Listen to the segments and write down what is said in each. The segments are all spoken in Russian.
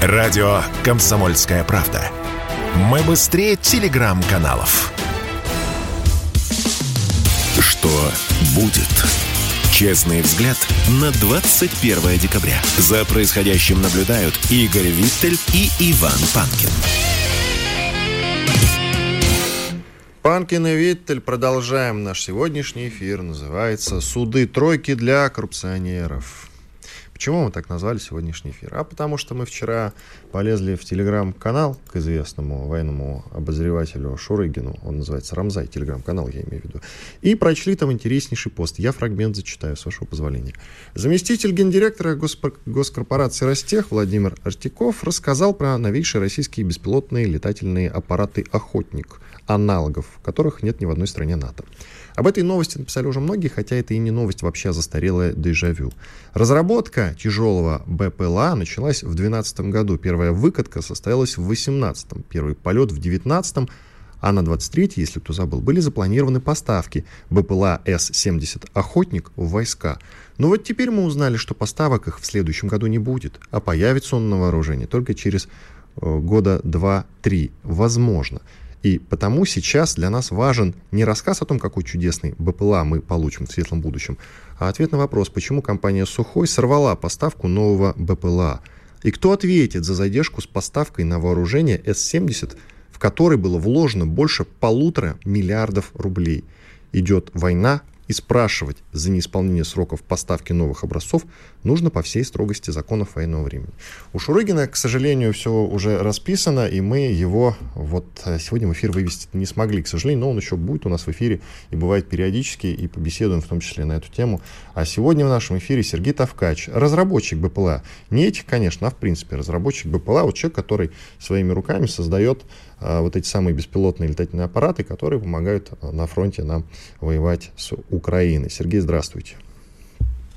Радио «Комсомольская правда». Мы быстрее телеграм-каналов. Что будет? Честный взгляд на 21 декабря. За происходящим наблюдают Игорь Виттель и Иван Панкин. Панкин и Виттель. Продолжаем наш сегодняшний эфир. Называется «Суды тройки для коррупционеров». Почему мы так назвали сегодняшний эфир? А потому что мы вчера полезли в телеграм-канал к известному военному обозревателю Шурыгину, он называется Рамзай, телеграм-канал я имею в виду, и прочли там интереснейший пост. Я фрагмент зачитаю, с вашего позволения. Заместитель гендиректора госкорпорации «Ростех» Владимир Артиков рассказал про новейшие российские беспилотные летательные аппараты «Охотник», аналогов которых нет ни в одной стране НАТО. Об этой новости написали уже многие, хотя это и не новость вообще, а застарелая дежавю. Разработка тяжелого БПЛА началась в 2012 году. Первая выкатка состоялась в 2018. Первый полет в 2019 а на 23 если кто забыл, были запланированы поставки БПЛА С-70 «Охотник» в войска. Но вот теперь мы узнали, что поставок их в следующем году не будет, а появится он на вооружении только через э, года 2-3, возможно. И потому сейчас для нас важен не рассказ о том, какой чудесный БПЛА мы получим в светлом будущем, а ответ на вопрос, почему компания «Сухой» сорвала поставку нового БПЛА. И кто ответит за задержку с поставкой на вооружение С-70, в который было вложено больше полутора миллиардов рублей. Идет война, и спрашивать за неисполнение сроков поставки новых образцов нужно по всей строгости законов военного времени. У Шурыгина, к сожалению, все уже расписано, и мы его вот э, сегодня в эфир вывести не смогли, к сожалению, но он еще будет у нас в эфире и бывает периодически, и побеседуем в том числе на эту тему. А сегодня в нашем эфире Сергей Тавкач, разработчик БПЛА. Не этих, конечно, а в принципе разработчик БПЛА, вот человек, который своими руками создает а, вот эти самые беспилотные летательные аппараты, которые помогают а, на фронте нам воевать с Украиной. Сергей, здравствуйте.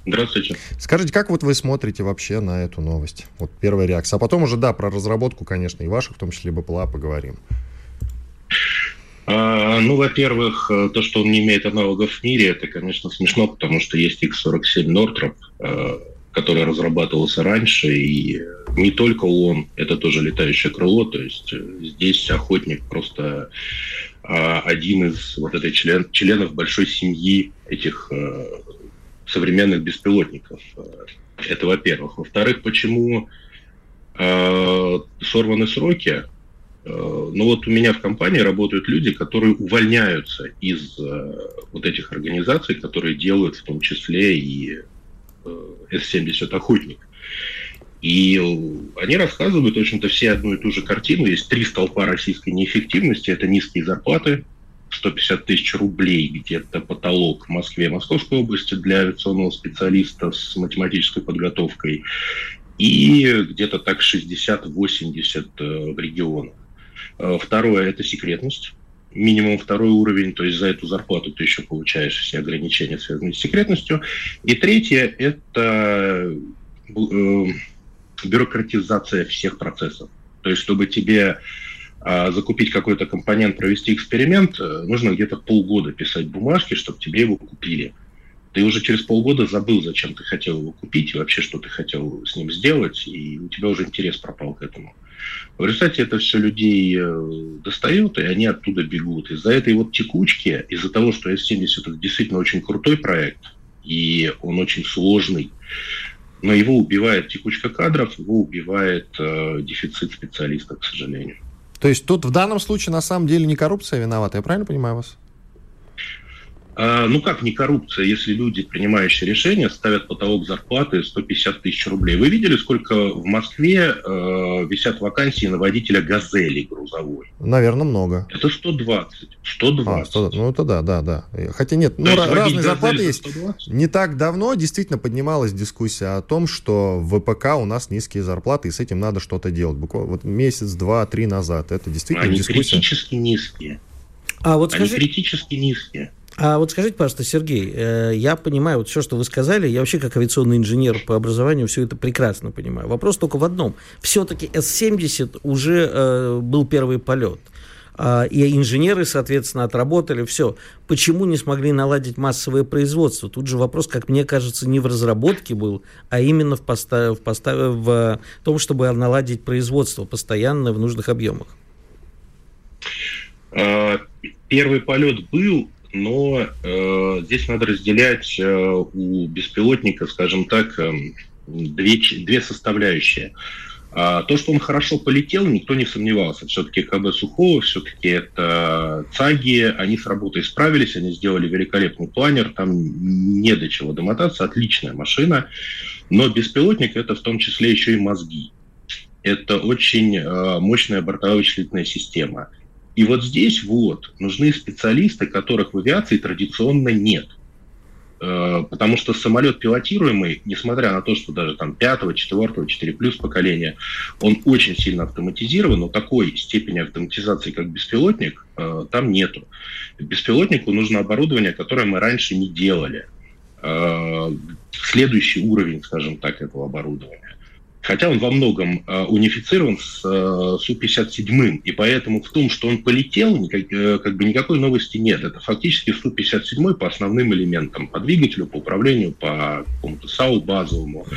Здравствуйте. Скажите, как вот вы смотрите вообще на эту новость? Вот первая реакция. А потом уже, да, про разработку, конечно, и вашу, в том числе БПЛА, поговорим. А, ну, во-первых, э, то, что он не имеет аналогов в мире, это, конечно, смешно, потому что есть X-47 Northrop, э, который разрабатывался раньше, и не только он, это тоже летающее крыло, то есть э, здесь охотник просто один из вот этой член, членов большой семьи этих э, современных беспилотников. Это во-первых. Во-вторых, почему э, сорваны сроки? Ну вот у меня в компании работают люди, которые увольняются из вот этих организаций, которые делают в том числе и С-70 «Охотник». И они рассказывают, в общем-то, все одну и ту же картину. Есть три столпа российской неэффективности. Это низкие зарплаты, 150 тысяч рублей где-то потолок в Москве и Московской области для авиационного специалиста с математической подготовкой. И где-то так 60-80 э, в регионах. Э, второе – это секретность минимум второй уровень, то есть за эту зарплату ты еще получаешь все ограничения, связанные с секретностью. И третье – это э, бюрократизация всех процессов. То есть, чтобы тебе а, закупить какой-то компонент, провести эксперимент, э, нужно где-то полгода писать бумажки, чтобы тебе его купили. Ты уже через полгода забыл, зачем ты хотел его купить и вообще, что ты хотел с ним сделать, и у тебя уже интерес пропал к этому. В результате это все людей э, достает, и они оттуда бегут. Из-за этой вот текучки, из-за того, что S70 это действительно очень крутой проект, и он очень сложный, но его убивает текучка кадров, его убивает э, дефицит специалистов, к сожалению. То есть тут в данном случае на самом деле не коррупция виновата, я правильно понимаю вас? А, ну как не коррупция, если люди, принимающие решения, ставят потолок зарплаты 150 тысяч рублей. Вы видели, сколько в Москве э, висят вакансии на водителя «Газели» грузовой? Наверное, много. Это 120. 120. А, 100, ну это да, да, да. Хотя нет, ну, есть разные зарплаты есть. 120? Не так давно действительно поднималась дискуссия о том, что в ВПК у нас низкие зарплаты, и с этим надо что-то делать. Буквально вот месяц, два, три назад. Это действительно Они дискуссия. критически низкие. А вот скажи... Они критически низкие. А вот скажите, пожалуйста, Сергей, э, я понимаю, вот все, что вы сказали, я вообще как авиационный инженер по образованию все это прекрасно понимаю. Вопрос только в одном. Все-таки С-70 уже э, был первый полет. а, и инженеры, соответственно, отработали все. Почему не смогли наладить массовое производство? Тут же вопрос, как мне кажется, не в разработке был, а именно в, поста в, поста в том, чтобы наладить производство постоянно в нужных объемах. А, первый полет был, но э, здесь надо разделять э, у беспилотника, скажем так, э, две, две составляющие. А, то, что он хорошо полетел, никто не сомневался. Все-таки КБ Сухого, все-таки это ЦАГи, они с работой справились, они сделали великолепный планер, там не до чего домотаться, отличная машина. Но беспилотник это в том числе еще и мозги. Это очень э, мощная бортовая вычислительная система. И вот здесь вот нужны специалисты, которых в авиации традиционно нет. Э, потому что самолет пилотируемый, несмотря на то, что даже там 5, 4, 4 плюс поколения, он очень сильно автоматизирован, но такой степени автоматизации, как беспилотник, э, там нету. Беспилотнику нужно оборудование, которое мы раньше не делали. Э, следующий уровень, скажем так, этого оборудования хотя он во многом э, унифицирован с э, Су-57, и поэтому в том, что он полетел, никак, э, как бы никакой новости нет. Это фактически Су-57 по основным элементам, по двигателю, по управлению, по какому-то САУ базовому.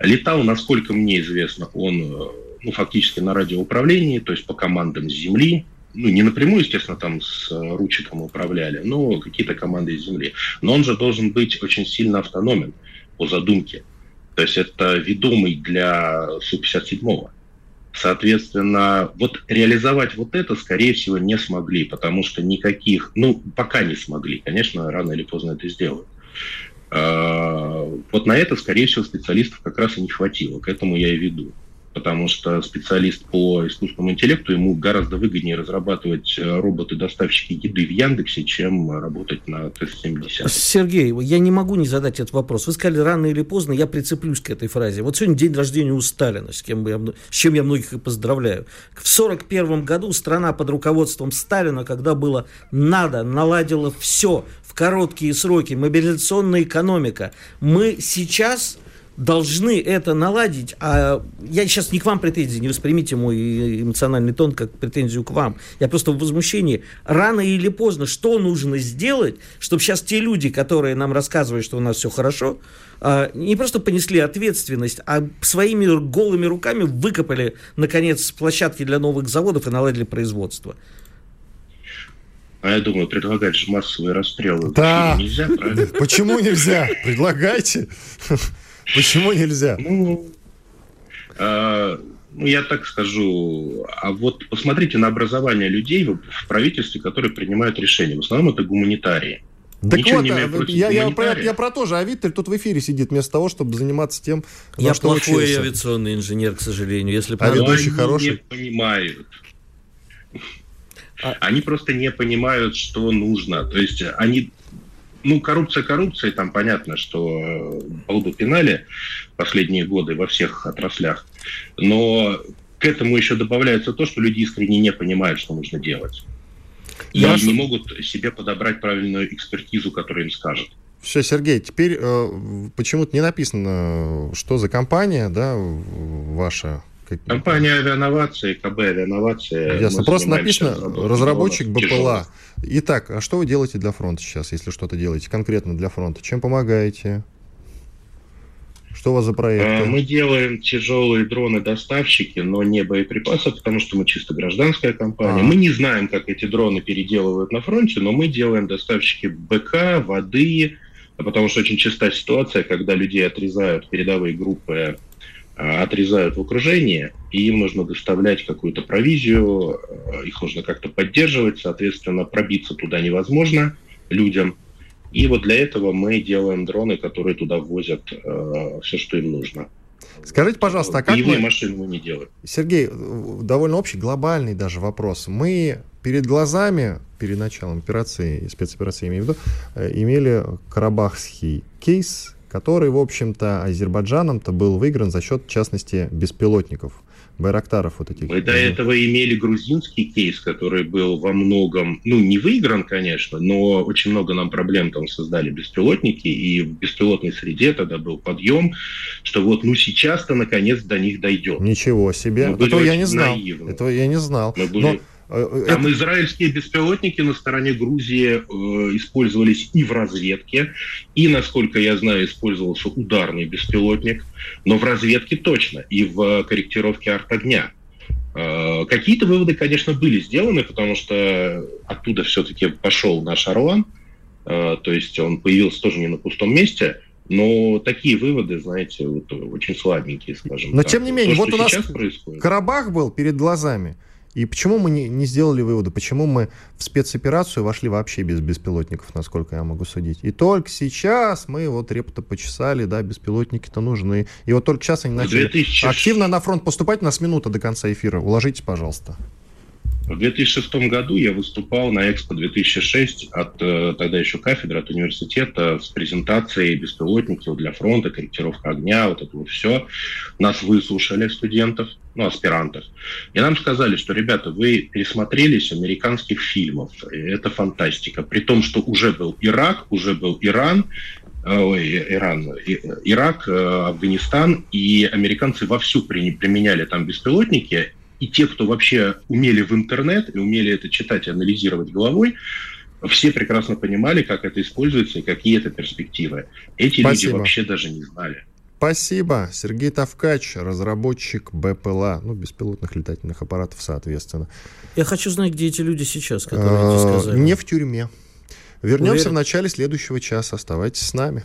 Летал, насколько мне известно, он э, ну, фактически на радиоуправлении, то есть по командам с земли, ну, не напрямую, естественно, там с э, ручиком управляли, но какие-то команды из земли. Но он же должен быть очень сильно автономен по задумке. То есть это ведомый для Су-57. Соответственно, вот реализовать вот это, скорее всего, не смогли, потому что никаких, ну, пока не смогли. Конечно, рано или поздно это сделают. А, вот на это, скорее всего, специалистов как раз и не хватило. К этому я и веду потому что специалист по искусственному интеллекту, ему гораздо выгоднее разрабатывать э, роботы-доставщики еды в Яндексе, чем работать на Т-70. Сергей, я не могу не задать этот вопрос. Вы сказали, рано или поздно я прицеплюсь к этой фразе. Вот сегодня день рождения у Сталина, с, кем я, с чем я многих и поздравляю. В 1941 году страна под руководством Сталина, когда было надо, наладила все в короткие сроки, мобилизационная экономика. Мы сейчас должны это наладить. А я сейчас не к вам претензии, не воспримите мой эмоциональный тон как претензию к вам. Я просто в возмущении. Рано или поздно, что нужно сделать, чтобы сейчас те люди, которые нам рассказывают, что у нас все хорошо, а, не просто понесли ответственность, а своими голыми руками выкопали, наконец, площадки для новых заводов и наладили производство. А я думаю, предлагать же массовые расстрелы да. нельзя, правильно? Почему нельзя? Предлагайте. Почему нельзя? Ну, э, ну, я так скажу. А вот посмотрите на образование людей в, правительстве, которые принимают решения. В основном это гуманитарии. Так Ничего вот, а, я, я, про, я про то же, а Виттель тут в эфире сидит вместо того, чтобы заниматься тем, Я что плохой учился. авиационный инженер, к сожалению. Если а ведущий хороший? не понимают. А... Они просто не понимают, что нужно. То есть они ну, коррупция коррупция, там понятно, что полбу пинали последние годы во всех отраслях, но к этому еще добавляется то, что люди искренне не понимают, что нужно делать. И Хорошо. не могут себе подобрать правильную экспертизу, которая им скажет. Все, Сергей, теперь э, почему-то не написано, что за компания, да, ваша, Компания авиановации, КБ авиановация. Ясно. Просто написано разработчик БПЛА. Тяжелых. Итак, а что вы делаете для фронта сейчас, если что-то делаете конкретно для фронта? Чем помогаете? Что у вас за проект? А, мы делаем тяжелые дроны-доставщики, но не боеприпасы, потому что мы чисто гражданская компания. А. Мы не знаем, как эти дроны переделывают на фронте, но мы делаем доставщики БК, воды, потому что очень частая ситуация, когда людей отрезают передовые группы Э, отрезают в окружении, и им нужно доставлять какую-то провизию, э, их нужно как-то поддерживать, соответственно, пробиться туда невозможно людям. И вот для этого мы делаем дроны, которые туда возят э, все, что им нужно. Скажите, пожалуйста, а как Боевые мы... машины мы не делаем. Сергей, довольно общий, глобальный даже вопрос. Мы перед глазами, перед началом операции, спецоперации, имею в виду, э, имели карабахский кейс, который, в общем-то, Азербайджаном-то был выигран за счет, в частности, беспилотников. Байрактаров вот этих. Мы до этого имели грузинский кейс, который был во многом, ну, не выигран, конечно, но очень много нам проблем там создали беспилотники, и в беспилотной среде тогда был подъем, что вот, ну, сейчас-то наконец до них дойдет. Ничего себе. Мы Этого я не знал. Наивны. Этого я не знал. Мы были... Но Там это... израильские беспилотники на стороне Грузии э, использовались и в разведке, и, насколько я знаю, использовался ударный беспилотник, но в разведке точно, и в корректировке арт-огня. Э, какие-то выводы, конечно, были сделаны, потому что оттуда все-таки пошел наш Орлан, э, то есть он появился тоже не на пустом месте, но такие выводы, знаете, вот, очень слабенькие, скажем Но так. тем не менее, То, вот у нас происходит... Карабах был перед глазами. И почему мы не, не сделали выводы? Почему мы в спецоперацию вошли вообще без беспилотников, насколько я могу судить? И только сейчас мы вот репто почесали, да, беспилотники-то нужны. И вот только сейчас они начали 2000... активно на фронт поступать. У нас минута до конца эфира. Уложитесь, пожалуйста. В 2006 году я выступал на Экспо 2006 от э, тогда еще кафедры, от университета с презентацией беспилотников для фронта, корректировка огня, вот это вот все. Нас выслушали студентов, ну, аспирантов. И нам сказали, что, ребята, вы пересмотрелись американских фильмов. Это фантастика. При том, что уже был Ирак, уже был Иран, э, ой, Иран, Ирак, э, Афганистан, и американцы вовсю применяли там беспилотники, и те, кто вообще умели в интернет и умели это читать и анализировать головой, все прекрасно понимали, как это используется и какие это перспективы. Эти Спасибо. люди вообще даже не знали. Спасибо. Сергей Тавкач, разработчик БПЛА, ну, беспилотных летательных аппаратов, соответственно. Я хочу знать, где эти люди сейчас, которые а, сказали. Не в тюрьме. Вернемся Уверен? в начале следующего часа. Оставайтесь с нами.